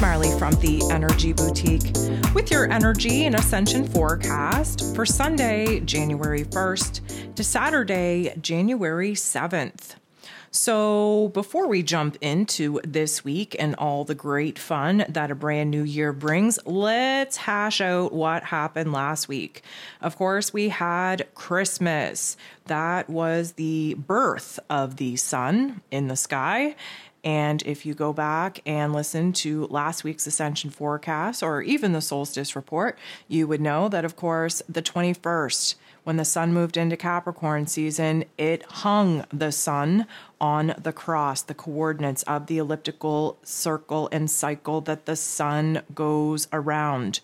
Marley from the Energy Boutique with your energy and ascension forecast for Sunday, January 1st to Saturday, January 7th. So, before we jump into this week and all the great fun that a brand new year brings, let's hash out what happened last week. Of course, we had Christmas. That was the birth of the sun in the sky. And if you go back and listen to last week's Ascension forecast or even the solstice report, you would know that, of course, the 21st, when the sun moved into Capricorn season, it hung the sun on the cross, the coordinates of the elliptical circle and cycle that the sun goes around.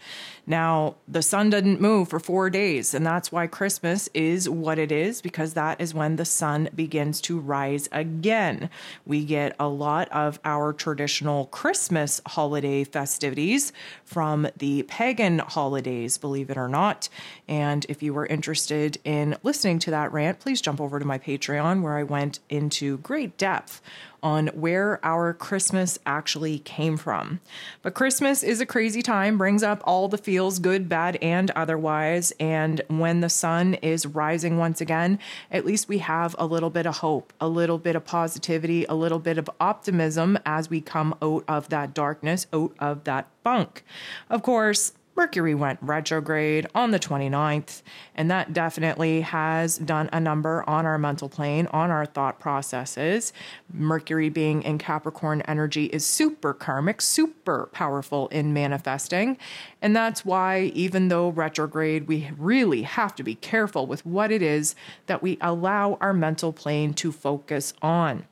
Now, the sun didn't move for four days, and that's why Christmas is what it is, because that is when the sun begins to rise again. We get a lot of our traditional Christmas holiday festivities from the pagan holidays, believe it or not. And if you were interested in listening to that rant, please jump over to my Patreon where I went into great depth on where our Christmas actually came from. But Christmas is a crazy time, brings up all the feels, good, bad, and otherwise. And when the sun is rising once again, at least we have a little bit of hope, a little bit of positivity, a little bit of optimism as we come out of that darkness, out of that funk. Of course, Mercury went retrograde on the 29th, and that definitely has done a number on our mental plane, on our thought processes. Mercury being in Capricorn energy is super karmic, super powerful in manifesting. And that's why, even though retrograde, we really have to be careful with what it is that we allow our mental plane to focus on.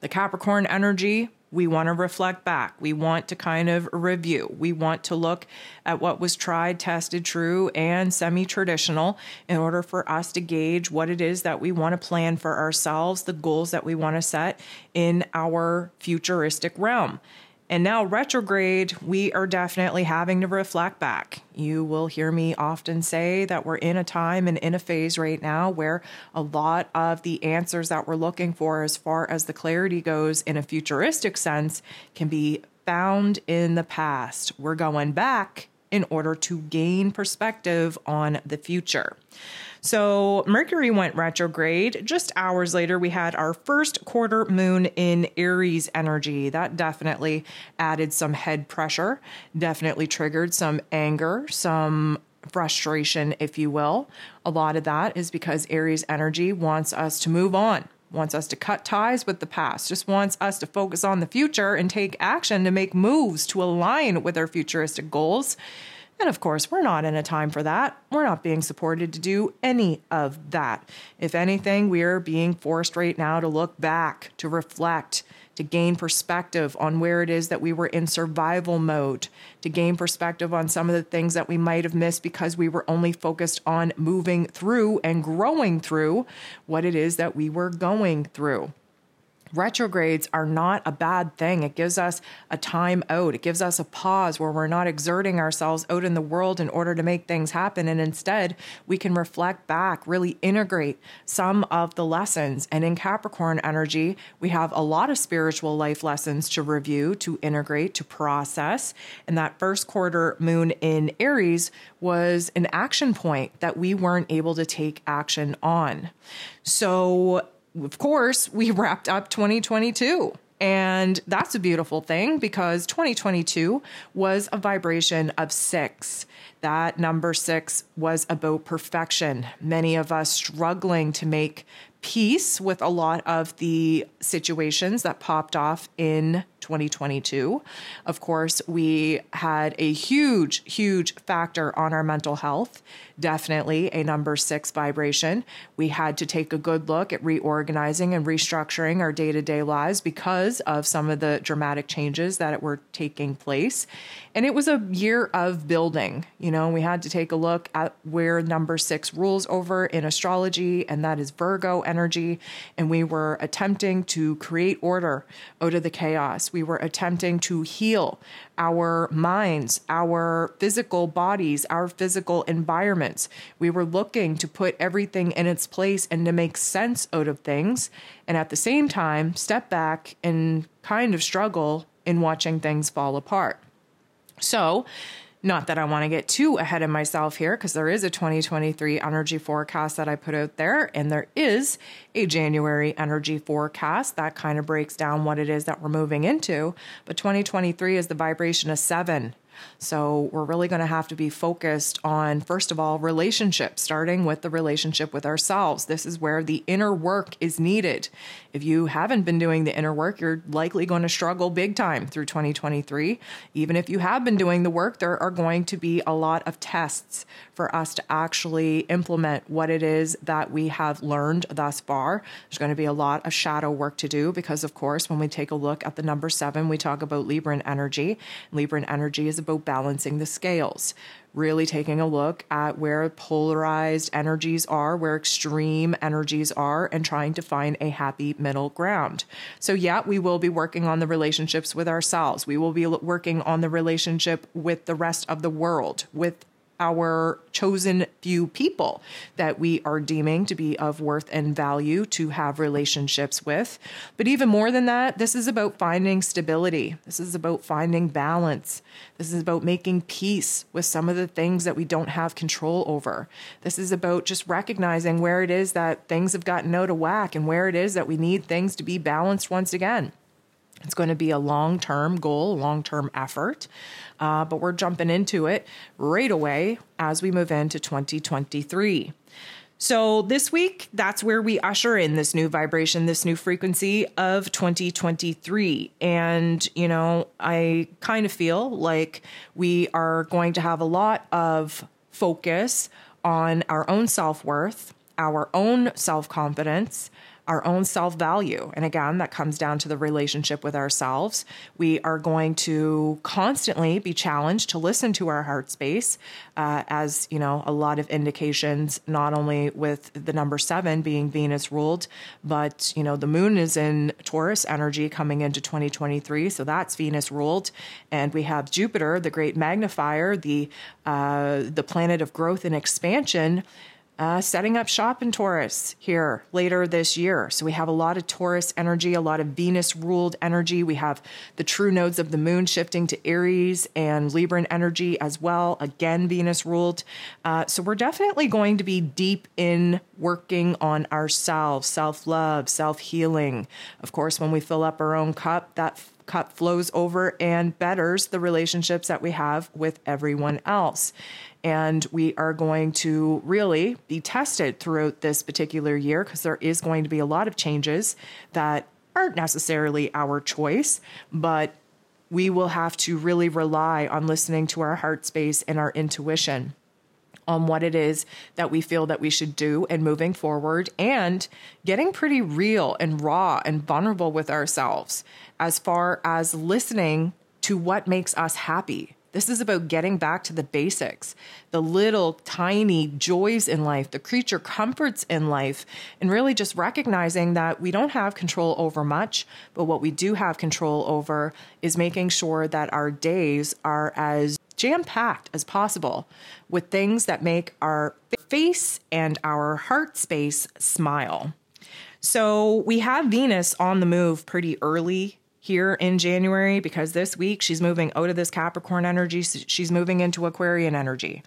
The Capricorn energy we want to reflect back. We want to kind of review. We want to look at what was tried, tested, true, and semi traditional in order for us to gauge what it is that we want to plan for ourselves, the goals that we want to set in our futuristic realm. And now, retrograde, we are definitely having to reflect back. You will hear me often say that we're in a time and in a phase right now where a lot of the answers that we're looking for, as far as the clarity goes in a futuristic sense, can be found in the past. We're going back in order to gain perspective on the future. So Mercury went retrograde. Just hours later, we had our first quarter moon in Aries energy. That definitely added some head pressure, definitely triggered some anger, some frustration, if you will. A lot of that is because Aries energy wants us to move on wants us to cut ties with the past, just wants us to focus on the future and take action to make moves to align with our futuristic goals. And of course, we're not in a time for that. We're not being supported to do any of that. If anything, we are being forced right now to look back, to reflect, to gain perspective on where it is that we were in survival mode, to gain perspective on some of the things that we might have missed because we were only focused on moving through and growing through what it is that we were going through retrogrades are not a bad thing. It gives us a time out, it gives us a pause where we're not exerting ourselves out in the world in order to make things happen. And instead, we can reflect back, really integrate some of the lessons. And in Capricorn energy, we have a lot of spiritual life lessons to review, to integrate, to process. And that first quarter moon in Aries was an action point that we weren't able to take action on. So of course, we wrapped up 2022. And that's a beautiful thing because 2022 was a vibration of six. That number six was about perfection. Many of us struggling to make peace with a lot of the situations that popped off in 2022. Of course, we had a huge, huge factor on our mental health, definitely a number six vibration. We had to take a good look at reorganizing and restructuring our day to day lives because of some of the dramatic changes that were taking place. And it was a year of building. You know, we had to take a look at where number six rules over in astrology, and that is Virgo energy. And we were attempting to create order out of the chaos we were attempting to heal our minds, our physical bodies, our physical environments. We were looking to put everything in its place and to make sense out of things. And at the same time, step back and kind of struggle in watching things fall apart. So, not that I want to get too ahead of myself here because there is a 2023 energy forecast that I put out there, and there is a January energy forecast that kind of breaks down what it is that we're moving into. But 2023 is the vibration of seven so we're really going to have to be focused on, first of all, relationships, starting with the relationship with ourselves. This is where the inner work is needed. If you haven't been doing the inner work, you're likely going to struggle big time through 2023. Even if you have been doing the work, there are going to be a lot of tests for us to actually implement what it is that we have learned thus far. There's going to be a lot of shadow work to do because, of course, when we take a look at the number seven, we talk about Libran energy. Libran energy is about balancing the scales, really taking a look at where polarized energies are, where extreme energies are, and trying to find a happy middle ground. So, yeah, we will be working on the relationships with ourselves. We will be working on the relationship with the rest of the world, with our chosen few people that we are deeming to be of worth and value to have relationships with. But even more than that, this is about finding stability. This is about finding balance. This is about making peace with some of the things that we don't have control over. This is about just recognizing where it is that things have gotten out of whack and where it is that we need things to be balanced once again. It's going to be a long term goal, long term effort, uh, but we're jumping into it right away as we move into 2023. So, this week, that's where we usher in this new vibration, this new frequency of 2023. And, you know, I kind of feel like we are going to have a lot of focus on our own self worth, our own self confidence, our own self value. And again, that comes down to the relationship with ourselves. We are going to constantly be challenged to listen to our heart space, uh, as you know, a lot of indications, not only with the number seven being Venus ruled, but you know, the moon is in Taurus energy coming into 2023. So that's Venus ruled. And we have Jupiter, the great magnifier, the, uh, the planet of growth and expansion uh, setting up shop in Taurus here later this year. So we have a lot of Taurus energy, a lot of Venus ruled energy. We have the true nodes of the moon shifting to Aries and Libran energy as well. Again, Venus ruled. Uh, so we're definitely going to be deep in working on ourselves, self love, self healing. Of course, when we fill up our own cup, that cup flows over and betters the relationships that we have with everyone else. And we are going to really be tested throughout this particular year because there is going to be a lot of changes that aren't necessarily our choice, but we will have to really rely on listening to our heart space and our intuition on what it is that we feel that we should do and moving forward and getting pretty real and raw and vulnerable with ourselves as far as listening to what makes us happy this is about getting back to the basics, the little tiny joys in life, the creature comforts in life, and really just recognizing that we don't have control over much, but what we do have control over is making sure that our days are as jam packed as possible with things that make our face and our heart space smile. So we have Venus on the move pretty early here in January because this week she's moving out of this Capricorn energy. She's moving into Aquarian energy.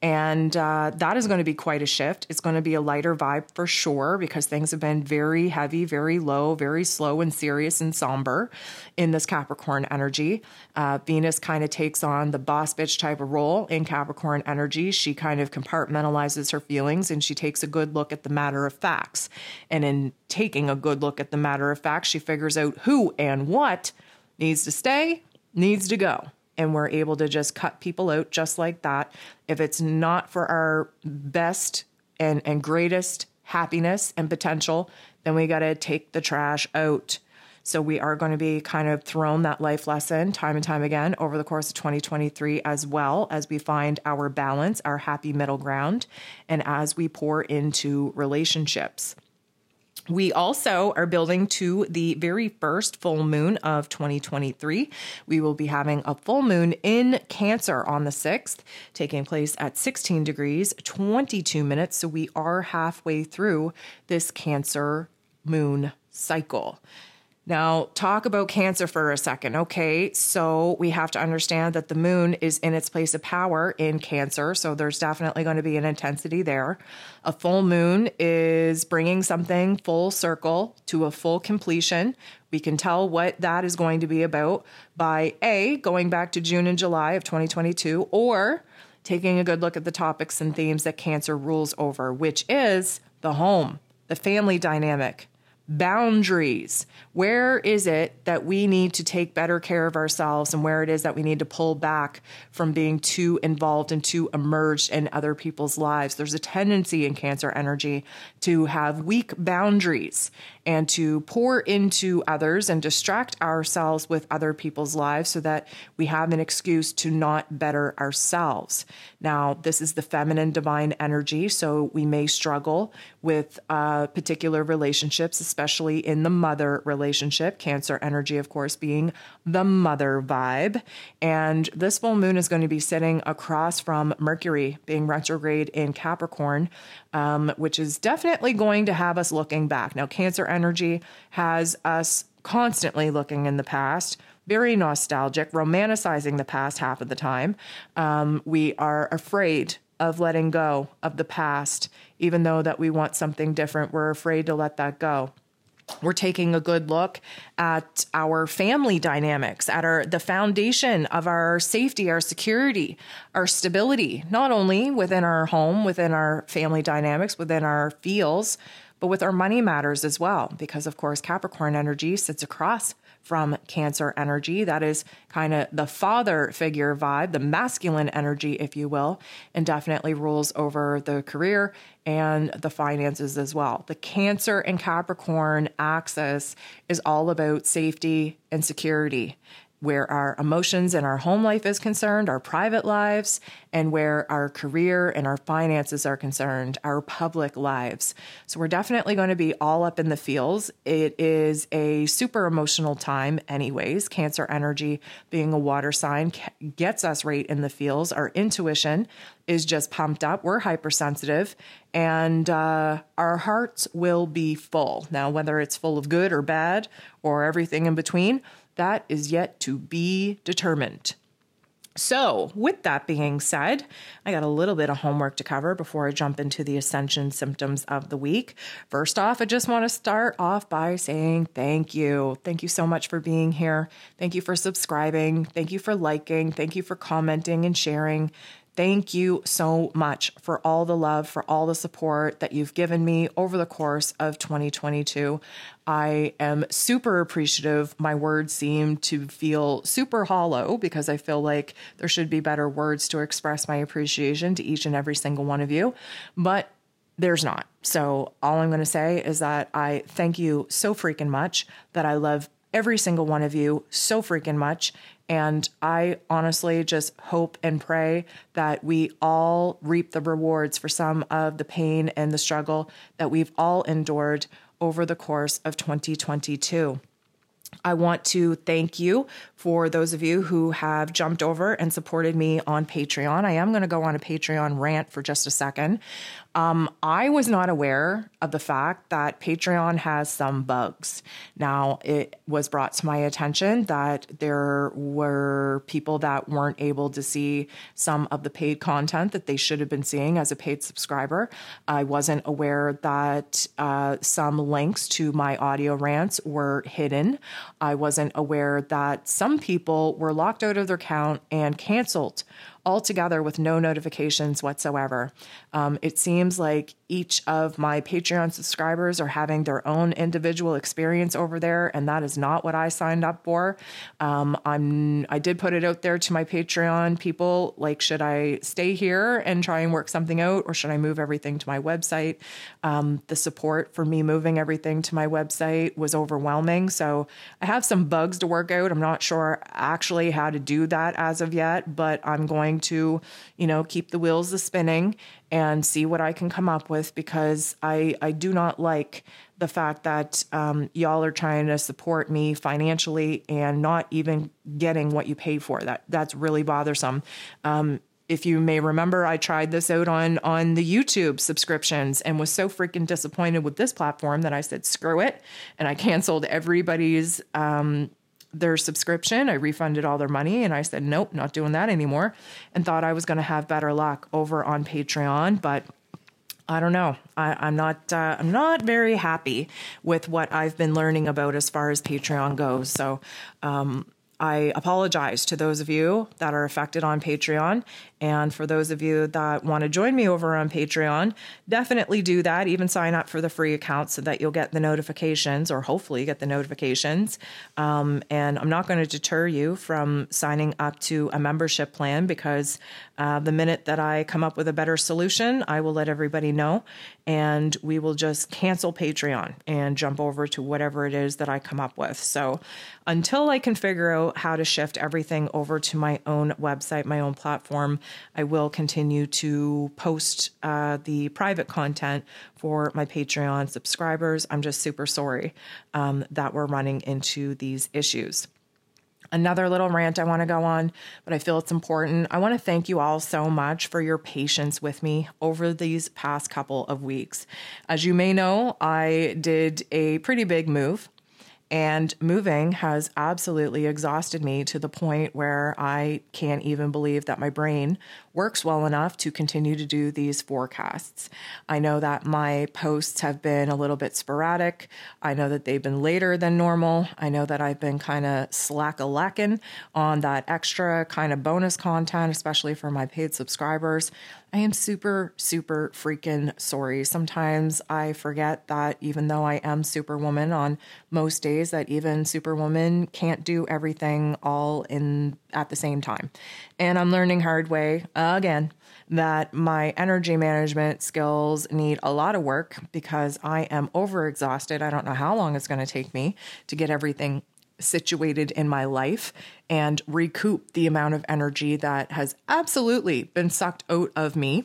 And uh, that is going to be quite a shift. It's going to be a lighter vibe for sure because things have been very heavy, very low, very slow and serious and somber in this Capricorn energy. Uh, Venus kind of takes on the boss bitch type of role in Capricorn energy. She kind of compartmentalizes her feelings and she takes a good look at the matter of facts. And in taking a good look at the matter of facts, she figures out who and what needs to stay, needs to go and we're able to just cut people out just like that. If it's not for our best and, and greatest happiness and potential, then we got to take the trash out. So we are going to be kind of thrown that life lesson time and time again over the course of 2023 as well as we find our balance, our happy middle ground, and as we pour into relationships. We also are building to the very first full moon of 2023. We will be having a full moon in Cancer on the 6th, taking place at 16 degrees, 22 minutes. So we are halfway through this Cancer moon cycle. Now, talk about Cancer for a second. Okay, so we have to understand that the moon is in its place of power in Cancer, so there's definitely going to be an intensity there. A full moon is bringing something full circle to a full completion. We can tell what that is going to be about by A, going back to June and July of 2022, or taking a good look at the topics and themes that Cancer rules over, which is the home, the family dynamic, boundaries. Where is it that we need to take better care of ourselves and where it is that we need to pull back from being too involved and too immersed in other people's lives? There's a tendency in Cancer energy to have weak boundaries and to pour into others and distract ourselves with other people's lives so that we have an excuse to not better ourselves. Now, this is the feminine divine energy, so we may struggle with uh, particular relationships, especially in the mother relationship. Cancer energy, of course, being the mother vibe. And this full moon is going to be sitting across from Mercury being retrograde in Capricorn, um, which is definitely going to have us looking back. Now, Cancer energy has us constantly looking in the past very nostalgic, romanticizing the past half of the time. Um, we are afraid of letting go of the past, even though that we want something different. We're afraid to let that go. We're taking a good look at our family dynamics, at our the foundation of our safety, our security, our stability, not only within our home, within our family dynamics, within our fields, but with our money matters as well. Because of course, Capricorn energy sits across from Cancer energy. That is kind of the father figure vibe, the masculine energy, if you will, and definitely rules over the career and the finances as well. The Cancer and Capricorn axis is all about safety and security where our emotions and our home life is concerned, our private lives, and where our career and our finances are concerned, our public lives. So we're definitely going to be all up in the fields. It is a super emotional time, anyways. Cancer energy, being a water sign, gets us right in the fields. Our intuition is just pumped up. We're hypersensitive, and uh, our hearts will be full. Now, whether it's full of good or bad or everything in between, that is yet to be determined. So, with that being said, I got a little bit of homework to cover before I jump into the ascension symptoms of the week. First off, I just want to start off by saying thank you. Thank you so much for being here. Thank you for subscribing. Thank you for liking. Thank you for commenting and sharing. Thank you so much for all the love, for all the support that you've given me over the course of 2022. I am super appreciative. My words seem to feel super hollow because I feel like there should be better words to express my appreciation to each and every single one of you. But there's not. So, all I'm going to say is that I thank you so freaking much, that I love every single one of you so freaking much. And I honestly just hope and pray that we all reap the rewards for some of the pain and the struggle that we've all endured over the course of 2022. I want to thank you for those of you who have jumped over and supported me on Patreon. I am going to go on a Patreon rant for just a second. Um, I was not aware of the fact that Patreon has some bugs. Now, it was brought to my attention that there were people that weren't able to see some of the paid content that they should have been seeing as a paid subscriber. I wasn't aware that uh, some links to my audio rants were hidden. I wasn't aware that some people were locked out of their account and canceled altogether with no notifications whatsoever. Um, it seems like each of my Patreon subscribers are having their own individual experience over there, and that is not what I signed up for. Um, I'm I did put it out there to my Patreon people, like should I stay here and try and work something out, or should I move everything to my website? Um, the support for me moving everything to my website was overwhelming, so I have some bugs to work out. I'm not sure actually how to do that as of yet, but I'm going to, you know, keep the wheels a spinning and see what I can come up with because I, I do not like the fact that um, y'all are trying to support me financially and not even getting what you pay for. That that's really bothersome. Um, if you may remember, I tried this out on on the YouTube subscriptions and was so freaking disappointed with this platform that I said screw it, and I canceled everybody's um, their subscription. I refunded all their money, and I said nope, not doing that anymore, and thought I was going to have better luck over on Patreon, but. I don't know. I, am not. Uh, I'm not very happy with what I've been learning about as far as Patreon goes. So, um, I apologize to those of you that are affected on Patreon. And for those of you that want to join me over on Patreon, definitely do that. Even sign up for the free account so that you'll get the notifications or hopefully get the notifications. Um, and I'm not going to deter you from signing up to a membership plan because uh, the minute that I come up with a better solution, I will let everybody know. And we will just cancel Patreon and jump over to whatever it is that I come up with. So until I can figure out how to shift everything over to my own website, my own platform, I will continue to post uh, the private content for my Patreon subscribers. I'm just super sorry um, that we're running into these issues. Another little rant I want to go on, but I feel it's important. I want to thank you all so much for your patience with me over these past couple of weeks. As you may know, I did a pretty big move and moving has absolutely exhausted me to the point where I can't even believe that my brain works well enough to continue to do these forecasts. I know that my posts have been a little bit sporadic. I know that they've been later than normal. I know that I've been kind of slack a lacking on that extra kind of bonus content, especially for my paid subscribers. I am super, super freaking sorry. Sometimes I forget that even though I am Superwoman on most days, that even Superwoman can't do everything all in at the same time. And I'm learning hard way uh, again that my energy management skills need a lot of work because I am overexhausted. I don't know how long it's going to take me to get everything situated in my life and recoup the amount of energy that has absolutely been sucked out of me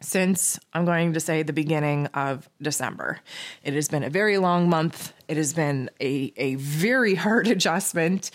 since I'm going to say the beginning of December. It has been a very long month. It has been a, a very hard adjustment.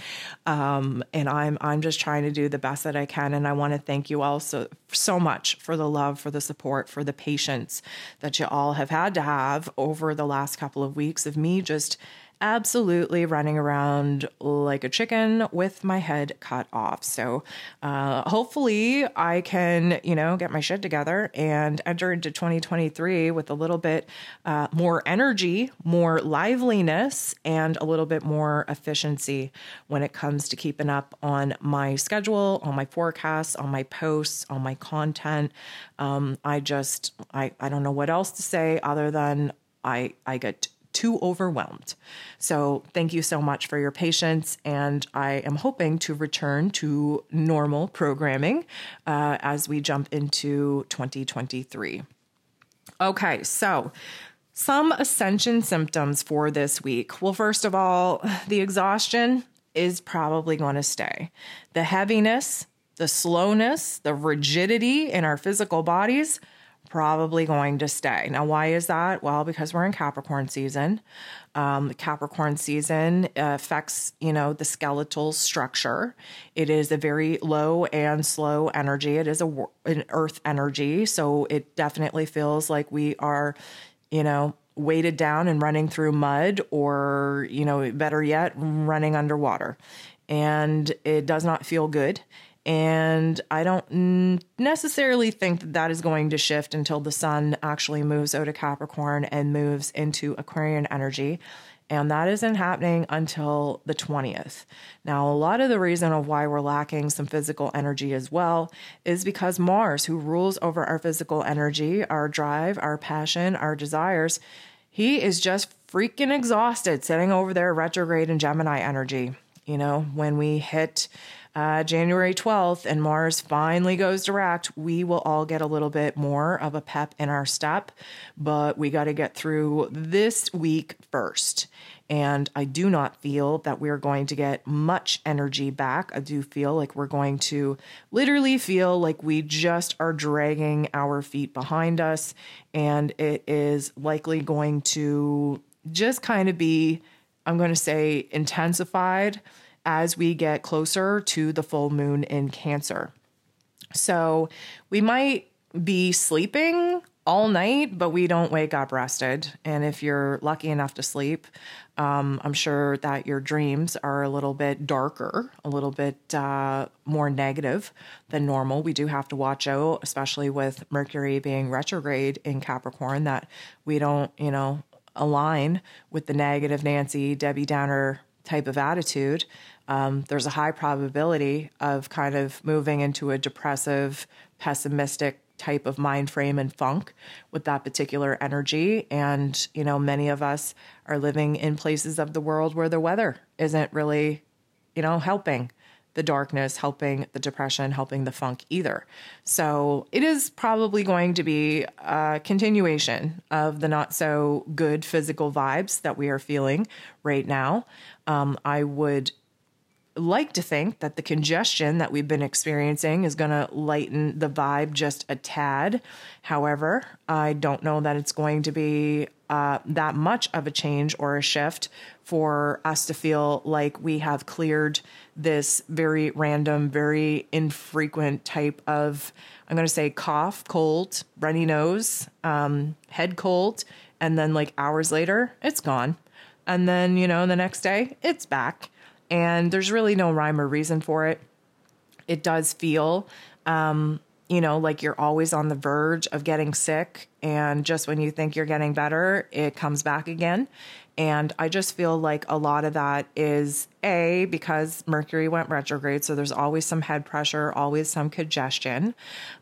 Um, and I'm I'm just trying to do the best that I can. And I want to thank you all so so much for the love, for the support, for the patience that you all have had to have over the last couple of weeks of me just absolutely running around like a chicken with my head cut off. So, uh, hopefully, I can, you know, get my shit together and enter into 2023 with a little bit uh, more energy, more liveliness, and a little bit more efficiency when it comes to keeping up on my schedule, on my forecasts, on my posts, on my content. Um, I just, I, I don't know what else to say other than I, I get too overwhelmed. So, thank you so much for your patience. And I am hoping to return to normal programming uh, as we jump into 2023. Okay, so some ascension symptoms for this week. Well, first of all, the exhaustion is probably going to stay. The heaviness, the slowness, the rigidity in our physical bodies probably going to stay. Now, why is that? Well, because we're in Capricorn season. Um, the Capricorn season affects, you know, the skeletal structure. It is a very low and slow energy. It is a an earth energy, so it definitely feels like we are, you know, weighted down and running through mud, or you know, better yet, running underwater. And it does not feel good. And I don't necessarily think that that is going to shift until the sun actually moves out of Capricorn and moves into Aquarian energy. And that isn't happening until the 20th. Now, a lot of the reason of why we're lacking some physical energy as well is because Mars, who rules over our physical energy, our drive, our passion, our desires, he is just freaking exhausted sitting over there retrograde in Gemini energy. You know, when we hit uh, January 12th and Mars finally goes direct, we will all get a little bit more of a pep in our step. But we got to get through this week first. And I do not feel that we're going to get much energy back. I do feel like we're going to literally feel like we just are dragging our feet behind us. And it is likely going to just kind of be, I'm going to say, intensified as we get closer to the full moon in Cancer. So we might be sleeping all night, but we don't wake up rested. And if you're lucky enough to sleep, um, I'm sure that your dreams are a little bit darker, a little bit uh, more negative than normal. We do have to watch out, especially with Mercury being retrograde in Capricorn, that we don't, you know, align with the negative Nancy, Debbie Downer type of attitude. Um, there's a high probability of kind of moving into a depressive, pessimistic type of mind frame and funk with that particular energy. And, you know, many of us are living in places of the world where the weather isn't really, you know, helping the darkness, helping the depression, helping the funk either. So it is probably going to be a continuation of the not so good physical vibes that we are feeling right now. Um, I would like to think that the congestion that we've been experiencing is going to lighten the vibe just a tad. However, I don't know that it's going to be uh, that much of a change or a shift for us to feel like we have cleared this very random, very infrequent type of, I'm going to say cough, cold, runny nose, um, head cold, and then like hours later, it's gone. And then, you know, the next day, it's back and there's really no rhyme or reason for it. It does feel, um, you know, like you're always on the verge of getting sick, and just when you think you're getting better, it comes back again. And I just feel like a lot of that is A, because Mercury went retrograde. So there's always some head pressure, always some congestion.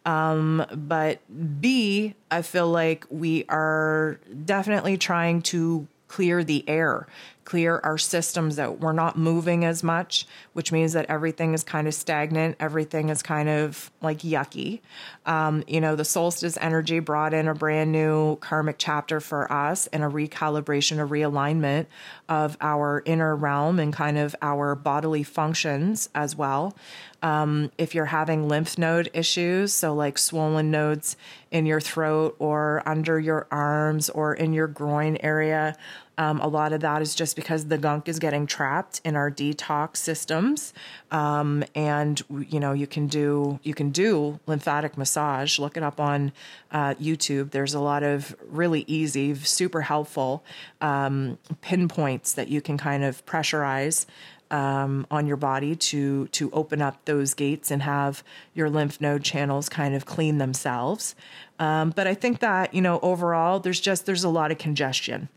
Um, but B, I feel like we are definitely trying to clear the air clear our systems out. We're not moving as much, which means that everything is kind of stagnant. Everything is kind of like yucky. Um, you know, the solstice energy brought in a brand new karmic chapter for us and a recalibration, a realignment of our inner realm and kind of our bodily functions as well. Um, if you're having lymph node issues, so like swollen nodes in your throat or under your arms or in your groin area, um, a lot of that is just because the gunk is getting trapped in our detox systems. Um, and you know, you can do you can do lymphatic massage. Look it up on uh, YouTube. There's a lot of really easy, super helpful um, pinpoints that you can kind of pressurize um, on your body to to open up those gates and have your lymph node channels kind of clean themselves. Um, but I think that you know overall, there's just there's a lot of congestion.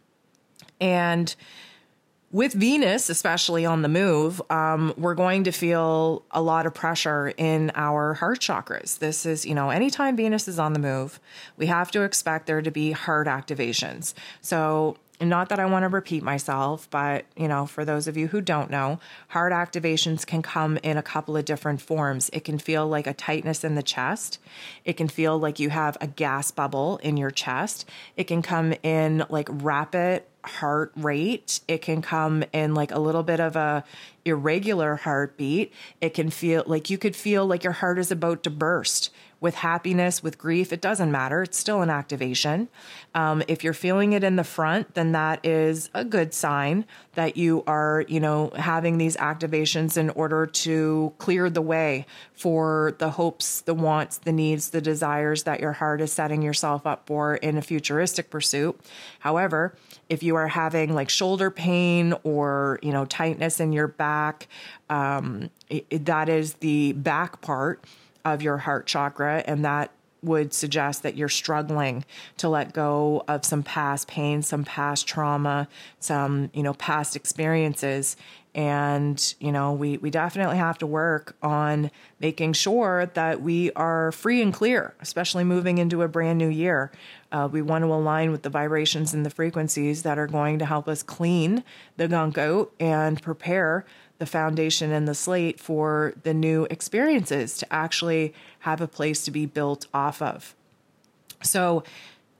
And with Venus, especially on the move, um, we're going to feel a lot of pressure in our heart chakras. This is, you know, anytime Venus is on the move, we have to expect there to be heart activations. So not that I want to repeat myself, but you know, for those of you who don't know, heart activations can come in a couple of different forms. It can feel like a tightness in the chest. It can feel like you have a gas bubble in your chest. It can come in like rapid heart rate. It can come in like a little bit of a irregular heartbeat. It can feel like you could feel like your heart is about to burst with happiness, with grief, it doesn't matter. It's still an activation. Um, if you're feeling it in the front, then that is a good sign that you are, you know, having these activations in order to clear the way for the hopes, the wants, the needs, the desires that your heart is setting yourself up for in a futuristic pursuit. However, if you are having like shoulder pain or, you know, tightness in your back, um, it, that is the back part of your heart chakra, and that would suggest that you're struggling to let go of some past pain, some past trauma, some, you know, past experiences. And, you know, we, we definitely have to work on making sure that we are free and clear, especially moving into a brand new year. Uh, we want to align with the vibrations and the frequencies that are going to help us clean the gunk out and prepare the foundation and the slate for the new experiences to actually have a place to be built off of. So,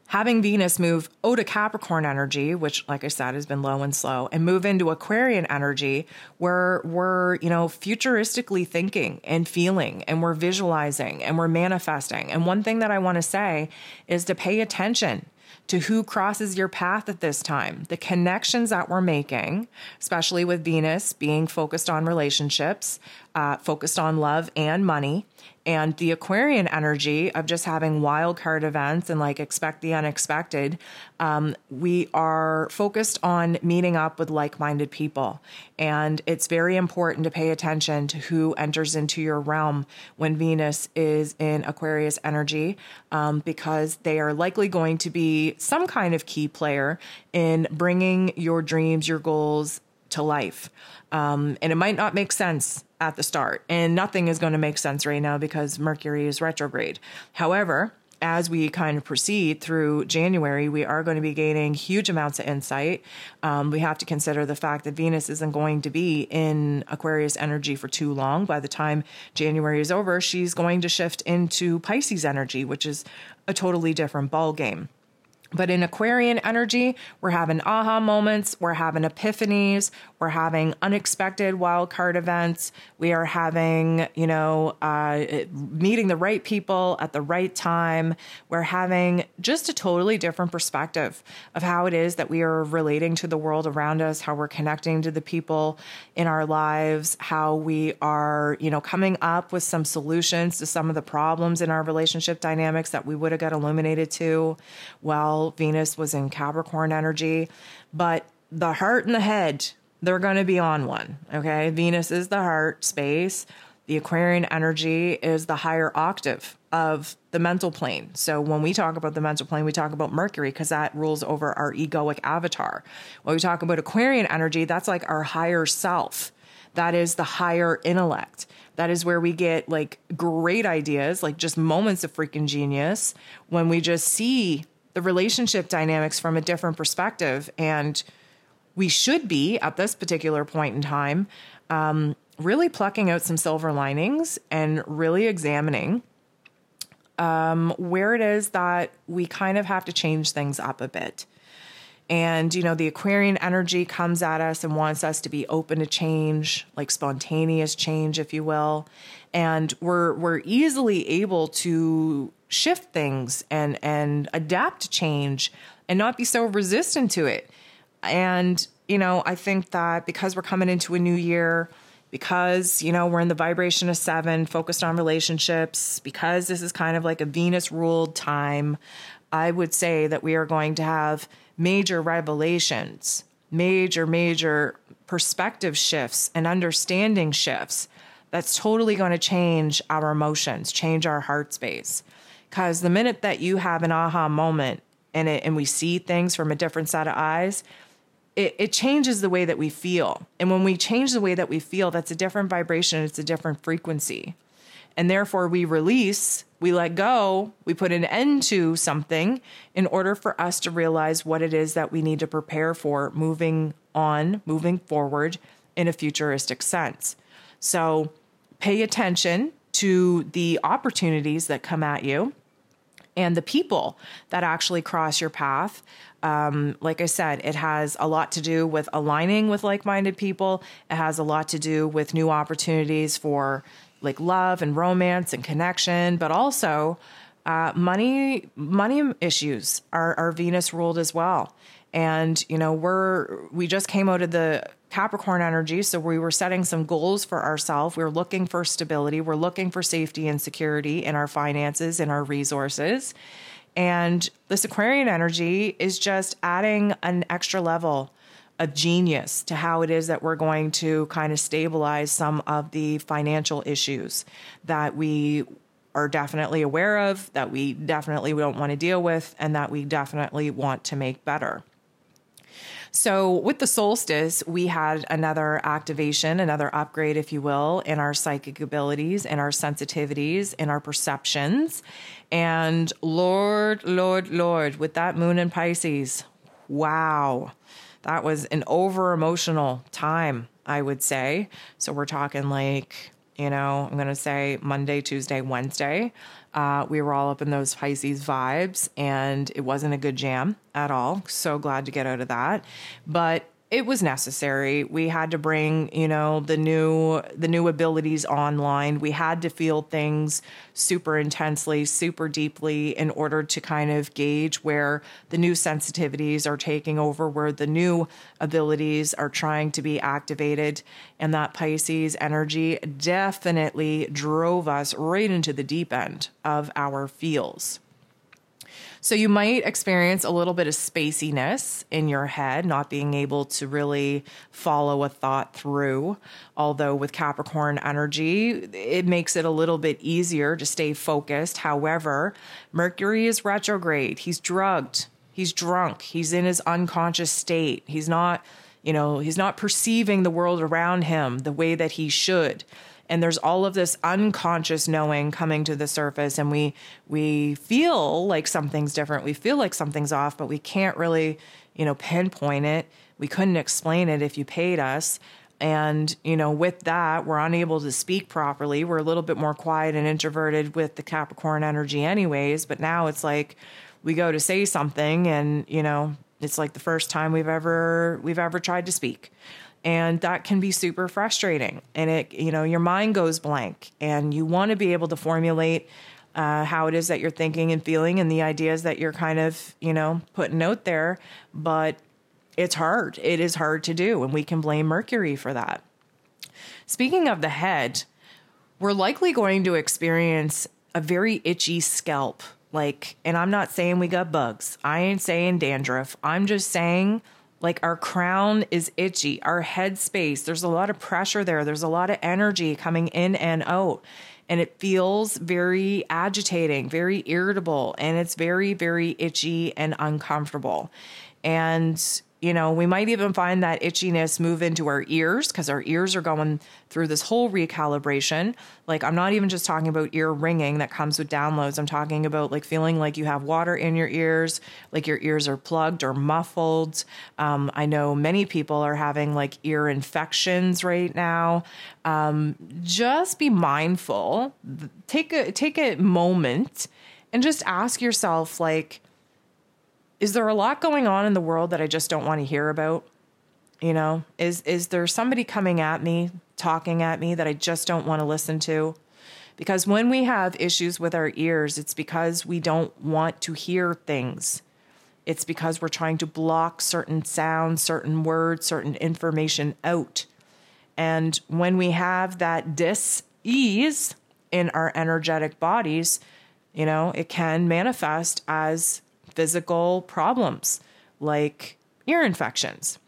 having Venus move out of Capricorn energy, which, like I said, has been low and slow, and move into Aquarian energy, where we're, you know, futuristically thinking and feeling, and we're visualizing and we're manifesting. And one thing that I want to say is to pay attention to who crosses your path at this time. The connections that we're making, especially with Venus being focused on relationships, uh, focused on love and money. And the Aquarian energy of just having wild card events and like expect the unexpected, um, we are focused on meeting up with like minded people. And it's very important to pay attention to who enters into your realm when Venus is in Aquarius energy, um, because they are likely going to be some kind of key player in bringing your dreams, your goals to life. Um, and it might not make sense at the start. And nothing is going to make sense right now because Mercury is retrograde. However, as we kind of proceed through January, we are going to be gaining huge amounts of insight. Um, we have to consider the fact that Venus isn't going to be in Aquarius energy for too long. By the time January is over, she's going to shift into Pisces energy, which is a totally different ball game. But in Aquarian energy, we're having aha moments, we're having epiphanies, we're having unexpected wild card events, we are having, you know, uh, meeting the right people at the right time. We're having just a totally different perspective of how it is that we are relating to the world around us, how we're connecting to the people in our lives, how we are, you know, coming up with some solutions to some of the problems in our relationship dynamics that we would have got illuminated to. while Venus was in Capricorn energy, but the heart and the head, they're going to be on one. Okay. Venus is the heart space. The Aquarian energy is the higher octave of the mental plane. So when we talk about the mental plane, we talk about Mercury because that rules over our egoic avatar. When we talk about Aquarian energy, that's like our higher self. That is the higher intellect. That is where we get like great ideas, like just moments of freaking genius when we just see the relationship dynamics from a different perspective. And we should be at this particular point in time um, really plucking out some silver linings and really examining um, where it is that we kind of have to change things up a bit. And, you know, the Aquarian energy comes at us and wants us to be open to change, like spontaneous change, if you will. And we're, we're easily able to shift things and and adapt to change and not be so resistant to it. And you know, I think that because we're coming into a new year, because you know we're in the vibration of seven, focused on relationships, because this is kind of like a Venus ruled time, I would say that we are going to have major revelations, major major perspective shifts and understanding shifts that's totally going to change our emotions, change our heart space. Because the minute that you have an aha moment and it, and we see things from a different set of eyes, it, it changes the way that we feel. And when we change the way that we feel, that's a different vibration, it's a different frequency. And therefore, we release, we let go, we put an end to something in order for us to realize what it is that we need to prepare for moving on, moving forward in a futuristic sense. So pay attention to the opportunities that come at you and the people that actually cross your path. Um, like I said, it has a lot to do with aligning with like minded people. It has a lot to do with new opportunities for like love and romance and connection, but also uh, money money issues are, are Venus ruled as well. And you know we're we just came out of the Capricorn energy. So we were setting some goals for ourselves. We are looking for stability. We're looking for safety and security in our finances, in our resources. And this Aquarian energy is just adding an extra level of genius to how it is that we're going to kind of stabilize some of the financial issues that we are definitely aware of, that we definitely don't want to deal with, and that we definitely want to make better. So, with the solstice, we had another activation, another upgrade, if you will, in our psychic abilities, in our sensitivities, in our perceptions. And Lord, Lord, Lord, with that moon in Pisces, wow, that was an over emotional time, I would say. So, we're talking like, you know, I'm going to say Monday, Tuesday, Wednesday. Uh, we were all up in those Pisces vibes, and it wasn't a good jam at all. So glad to get out of that. But it was necessary. We had to bring, you know, the new the new abilities online. We had to feel things super intensely, super deeply in order to kind of gauge where the new sensitivities are taking over, where the new abilities are trying to be activated. And that Pisces energy definitely drove us right into the deep end of our feels. So you might experience a little bit of spaciness in your head, not being able to really follow a thought through. Although with Capricorn energy, it makes it a little bit easier to stay focused. However, Mercury is retrograde. He's drugged. He's drunk. He's in his unconscious state. He's not, you know, he's not perceiving the world around him the way that he should and there's all of this unconscious knowing coming to the surface and we we feel like something's different. We feel like something's off but we can't really you know pinpoint it. We couldn't explain it if you paid us. And you know with that we're unable to speak properly. We're a little bit more quiet and introverted with the capricorn energy anyways but now it's like we go to say something and you know it's like the first time we've ever we've ever tried to speak and that can be super frustrating. And it you know your mind goes blank. And you want to be able to formulate uh, how it is that you're thinking and feeling and the ideas that you're kind of you know putting out there. But it's hard. It is hard to do. And we can blame mercury for that. Speaking of the head we're likely going to experience a very itchy scalp. Like and i'm not saying we got bugs. I ain't saying dandruff. I'm just saying like our crown is itchy, our head space, there's a lot of pressure there, there's a lot of energy coming in and out. And it feels very agitating, very irritable, and it's very, very itchy and uncomfortable. And you know, we might even find that itchiness move into our ears because our ears are going through this whole recalibration. Like, I'm not even just talking about ear ringing that comes with downloads. I'm talking about like feeling like you have water in your ears, like your ears are plugged or muffled. Um, I know many people are having like ear infections right now. Um, just be mindful. Take a take a moment and just ask yourself, like, is there a lot going on in the world that I just don't want to hear about? You know, is is there somebody coming at me, talking at me that I just don't want to listen to? Because when we have issues with our ears, it's because we don't want to hear things. It's because we're trying to block certain sounds, certain words, certain information out. And when we have that dis ease in our energetic bodies, you know, it can manifest as physical problems like ear infections.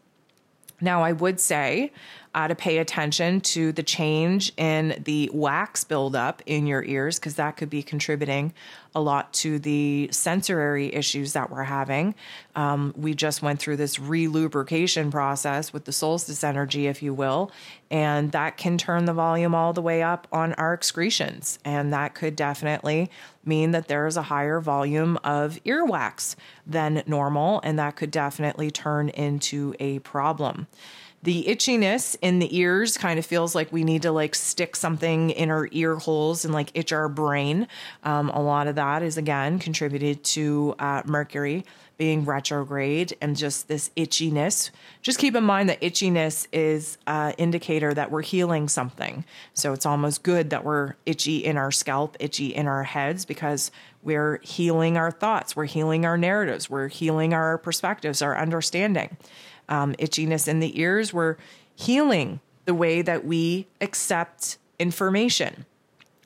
Now, I would say uh, to pay attention to the change in the wax buildup in your ears, because that could be contributing a lot to the sensory issues that we're having. Um, we just went through this relubrication process with the solstice energy, if you will, and that can turn the volume all the way up on our excretions. And that could definitely mean that there is a higher volume of earwax than normal, and that could definitely turn into a problem the itchiness in the ears kind of feels like we need to like stick something in our ear holes and like itch our brain. Um, a lot of that is again contributed to uh, Mercury being retrograde and just this itchiness. Just keep in mind that itchiness is an indicator that we're healing something. So it's almost good that we're itchy in our scalp, itchy in our heads because we're healing our thoughts, we're healing our narratives, we're healing our perspectives, our understanding um, itchiness in the ears. We're healing the way that we accept information.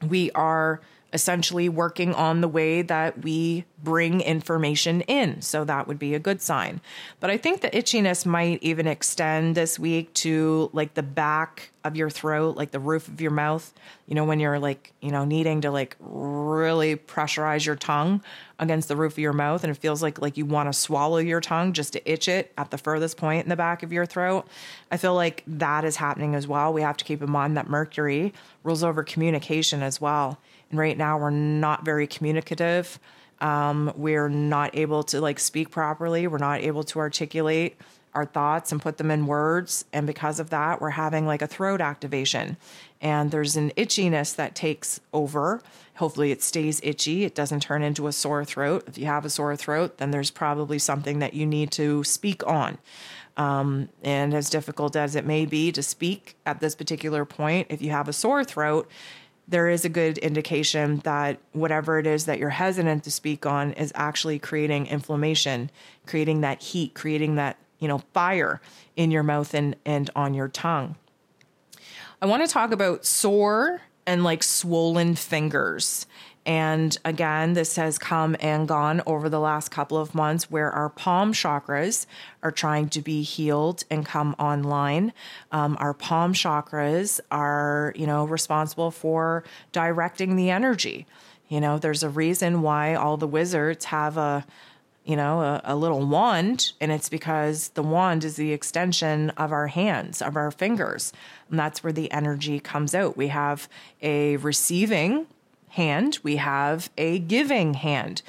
We are essentially working on the way that we bring information in. So that would be a good sign. But I think the itchiness might even extend this week to like the back of your throat, like the roof of your mouth. You know, when you're like, you know, needing to like really pressurize your tongue against the roof of your mouth and it feels like like you want to swallow your tongue just to itch it at the furthest point in the back of your throat. I feel like that is happening as well. We have to keep in mind that Mercury rules over communication as well. Right now we're not very communicative. Um, we're not able to like speak properly. We're not able to articulate our thoughts and put them in words. And because of that, we're having like a throat activation. And there's an itchiness that takes over. Hopefully, it stays itchy. It doesn't turn into a sore throat. If you have a sore throat, then there's probably something that you need to speak on. Um, and as difficult as it may be to speak at this particular point, if you have a sore throat, there is a good indication that whatever it is that you're hesitant to speak on is actually creating inflammation, creating that heat, creating that, you know, fire in your mouth and, and on your tongue. I want to talk about sore and like swollen fingers. And again, this has come and gone over the last couple of months where our palm chakras are trying to be healed and come online. Um, our palm chakras are, you know, responsible for directing the energy. You know, there's a reason why all the wizards have a, you know, a, a, little wand, and it's because the wand is the extension of our hands, of our fingers. And that's where the energy comes out. We have a receiving hand, we have a giving hand.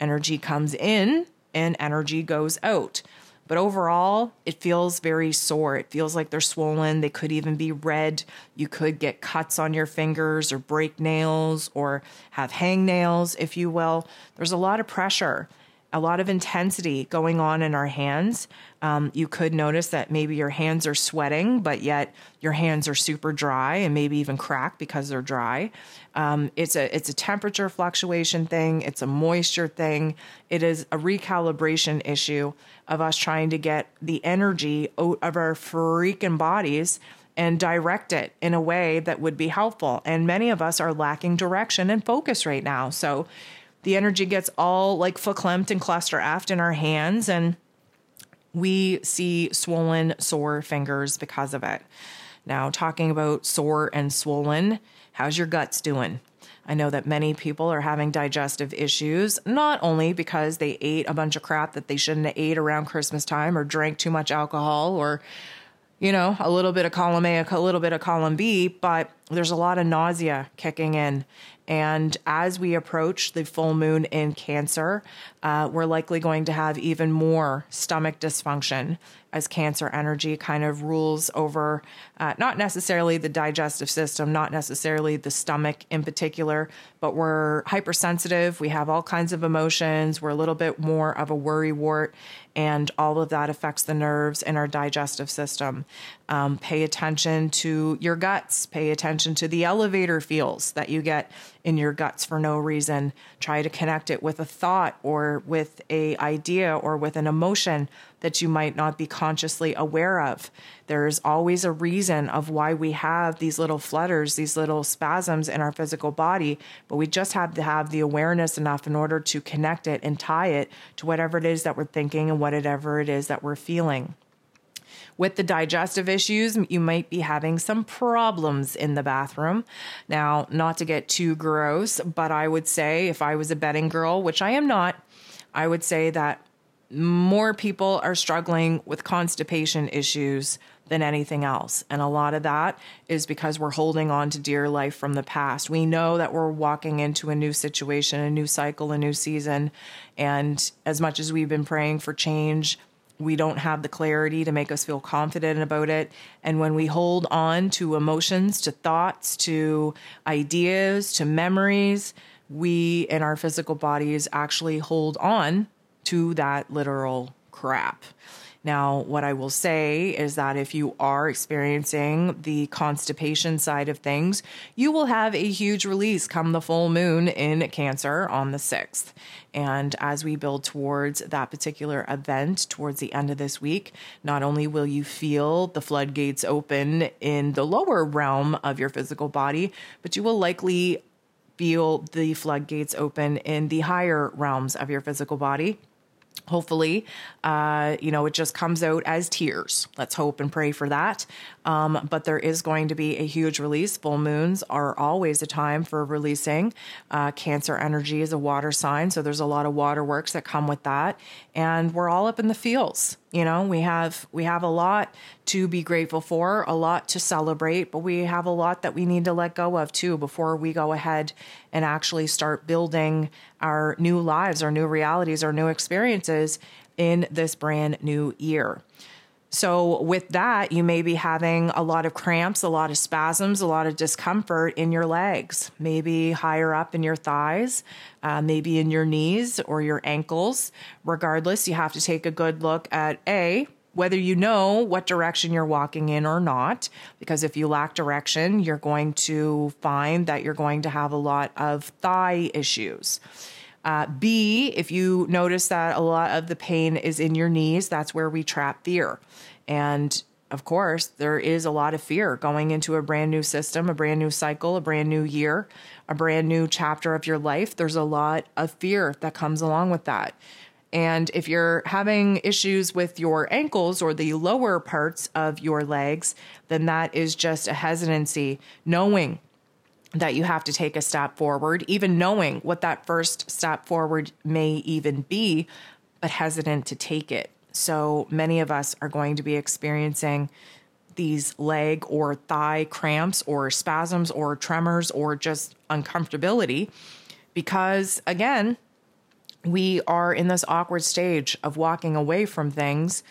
Energy comes in and energy goes out. But overall, it feels very sore. It feels like they're swollen. They could even be red. You could get cuts on your fingers or break nails or have hangnails, if you will. There's a lot of pressure a lot of intensity going on in our hands. Um, you could notice that maybe your hands are sweating, but yet your hands are super dry and maybe even cracked because they're dry. Um, it's a it's a temperature fluctuation thing. It's a moisture thing. It is a recalibration issue of us trying to get the energy out of our freaking bodies and direct it in a way that would be helpful. And many of us are lacking direction and focus right now. So the energy gets all like verklempt and cluster aft in our hands, and we see swollen, sore fingers because of it. Now, talking about sore and swollen, how's your guts doing? I know that many people are having digestive issues, not only because they ate a bunch of crap that they shouldn't have ate around Christmas time or drank too much alcohol or, you know, a little bit of column A, a little bit of column B, but there's a lot of nausea kicking in. And as we approach the full moon in Cancer, uh, we're likely going to have even more stomach dysfunction as Cancer energy kind of rules over uh, not necessarily the digestive system, not necessarily the stomach in particular, but we're hypersensitive. We have all kinds of emotions. We're a little bit more of a worry wart, and all of that affects the nerves and our digestive system. Um, pay attention to your guts, pay attention to the elevator feels that you get in your guts for no reason. Try to connect it with a thought or with a idea or with an emotion that you might not be consciously aware of. There's always a reason of why we have these little flutters, these little spasms in our physical body, but we just have to have the awareness enough in order to connect it and tie it to whatever it is that we're thinking and whatever it is that we're feeling. With the digestive issues, you might be having some problems in the bathroom. Now, not to get too gross, but I would say if I was a betting girl, which I am not, I would say that more people are struggling with constipation issues than anything else. And a lot of that is because we're holding on to dear life from the past. We know that we're walking into a new situation, a new cycle, a new season. And as much as we've been praying for change, we don't have the clarity to make us feel confident about it. And when we hold on to emotions, to thoughts, to ideas, to memories, we in our physical bodies actually hold on to that literal crap. Now, what I will say is that if you are experiencing the constipation side of things, you will have a huge release come the full moon in Cancer on the 6th. And as we build towards that particular event towards the end of this week, not only will you feel the floodgates open in the lower realm of your physical body, but you will likely feel the floodgates open in the higher realms of your physical body hopefully uh, you know it just comes out as tears. Let's hope and pray for that. Um, but there is going to be a huge release. Full moons are always a time for releasing. Uh, cancer energy is a water sign so there's a lot of waterworks that come with that. And we're all up in the fields you know we have we have a lot to be grateful for a lot to celebrate but we have a lot that we need to let go of too before we go ahead and actually start building our new lives our new realities our new experiences in this brand new year So, with that, you may be having a lot of cramps, a lot of spasms, a lot of discomfort in your legs, maybe higher up in your thighs, uh, maybe in your knees or your ankles. Regardless, you have to take a good look at A, whether you know what direction you're walking in or not, because if you lack direction, you're going to find that you're going to have a lot of thigh issues. Uh, B, if you notice that a lot of the pain is in your knees, that's where we trap fear. And of course, there is a lot of fear going into a brand new system, a brand new cycle, a brand new year, a brand new chapter of your life. There's a lot of fear that comes along with that. And if you're having issues with your ankles or the lower parts of your legs, then that is just a hesitancy, knowing that you have to take a step forward, even knowing what that first step forward may even be, but hesitant to take it. So many of us are going to be experiencing these leg or thigh cramps or spasms or tremors or just uncomfortability because, again, we are in this awkward stage of walking away from things,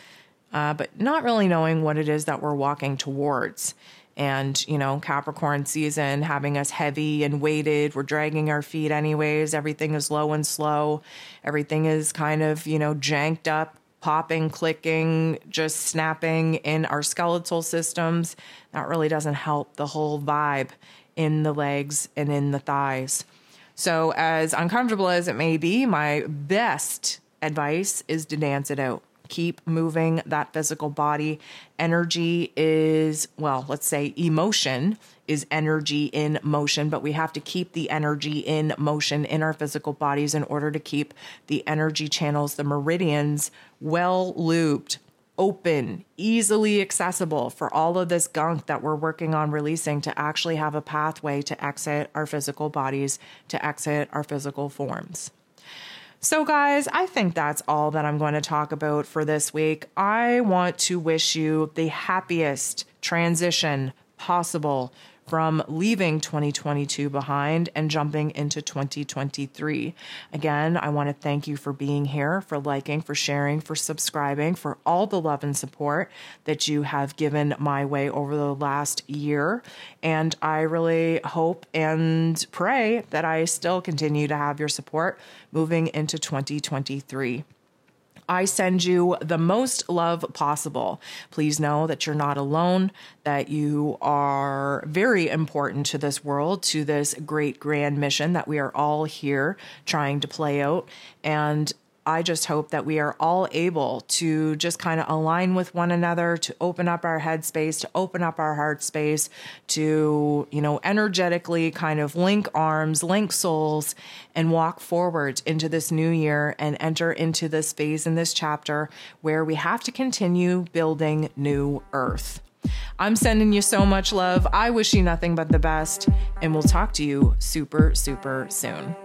uh, but not really knowing what it is that we're walking towards and you know capricorn season having us heavy and weighted. We're dragging our feet anyways. Everything is low and slow. Everything is kind of you know janked up popping clicking just snapping in our skeletal systems. That really doesn't help the whole vibe in the legs and in the thighs. So as uncomfortable as it may be my best advice is to dance it out keep moving that physical body. Energy is, well, let's say emotion is energy in motion, but we have to keep the energy in motion in our physical bodies in order to keep the energy channels, the meridians, well looped, open, easily accessible for all of this gunk that we're working on releasing to actually have a pathway to exit our physical bodies, to exit our physical forms. So, guys, I think that's all that I'm going to talk about for this week. I want to wish you the happiest transition possible from leaving 2022 behind and jumping into 2023. Again, I want to thank you for being here, for liking, for sharing, for subscribing, for all the love and support that you have given my way over the last year. And I really hope and pray that I still continue to have your support moving into 2023. I send you the most love possible. Please know that you're not alone, that you are very important to this world, to this great grand mission that we are all here trying to play out. And I just hope that we are all able to just kind of align with one another, to open up our head space, to open up our heart space, to, you know, energetically kind of link arms, link souls, and walk forward into this new year and enter into this phase in this chapter where we have to continue building new earth. I'm sending you so much love. I wish you nothing but the best, and we'll talk to you super, super soon.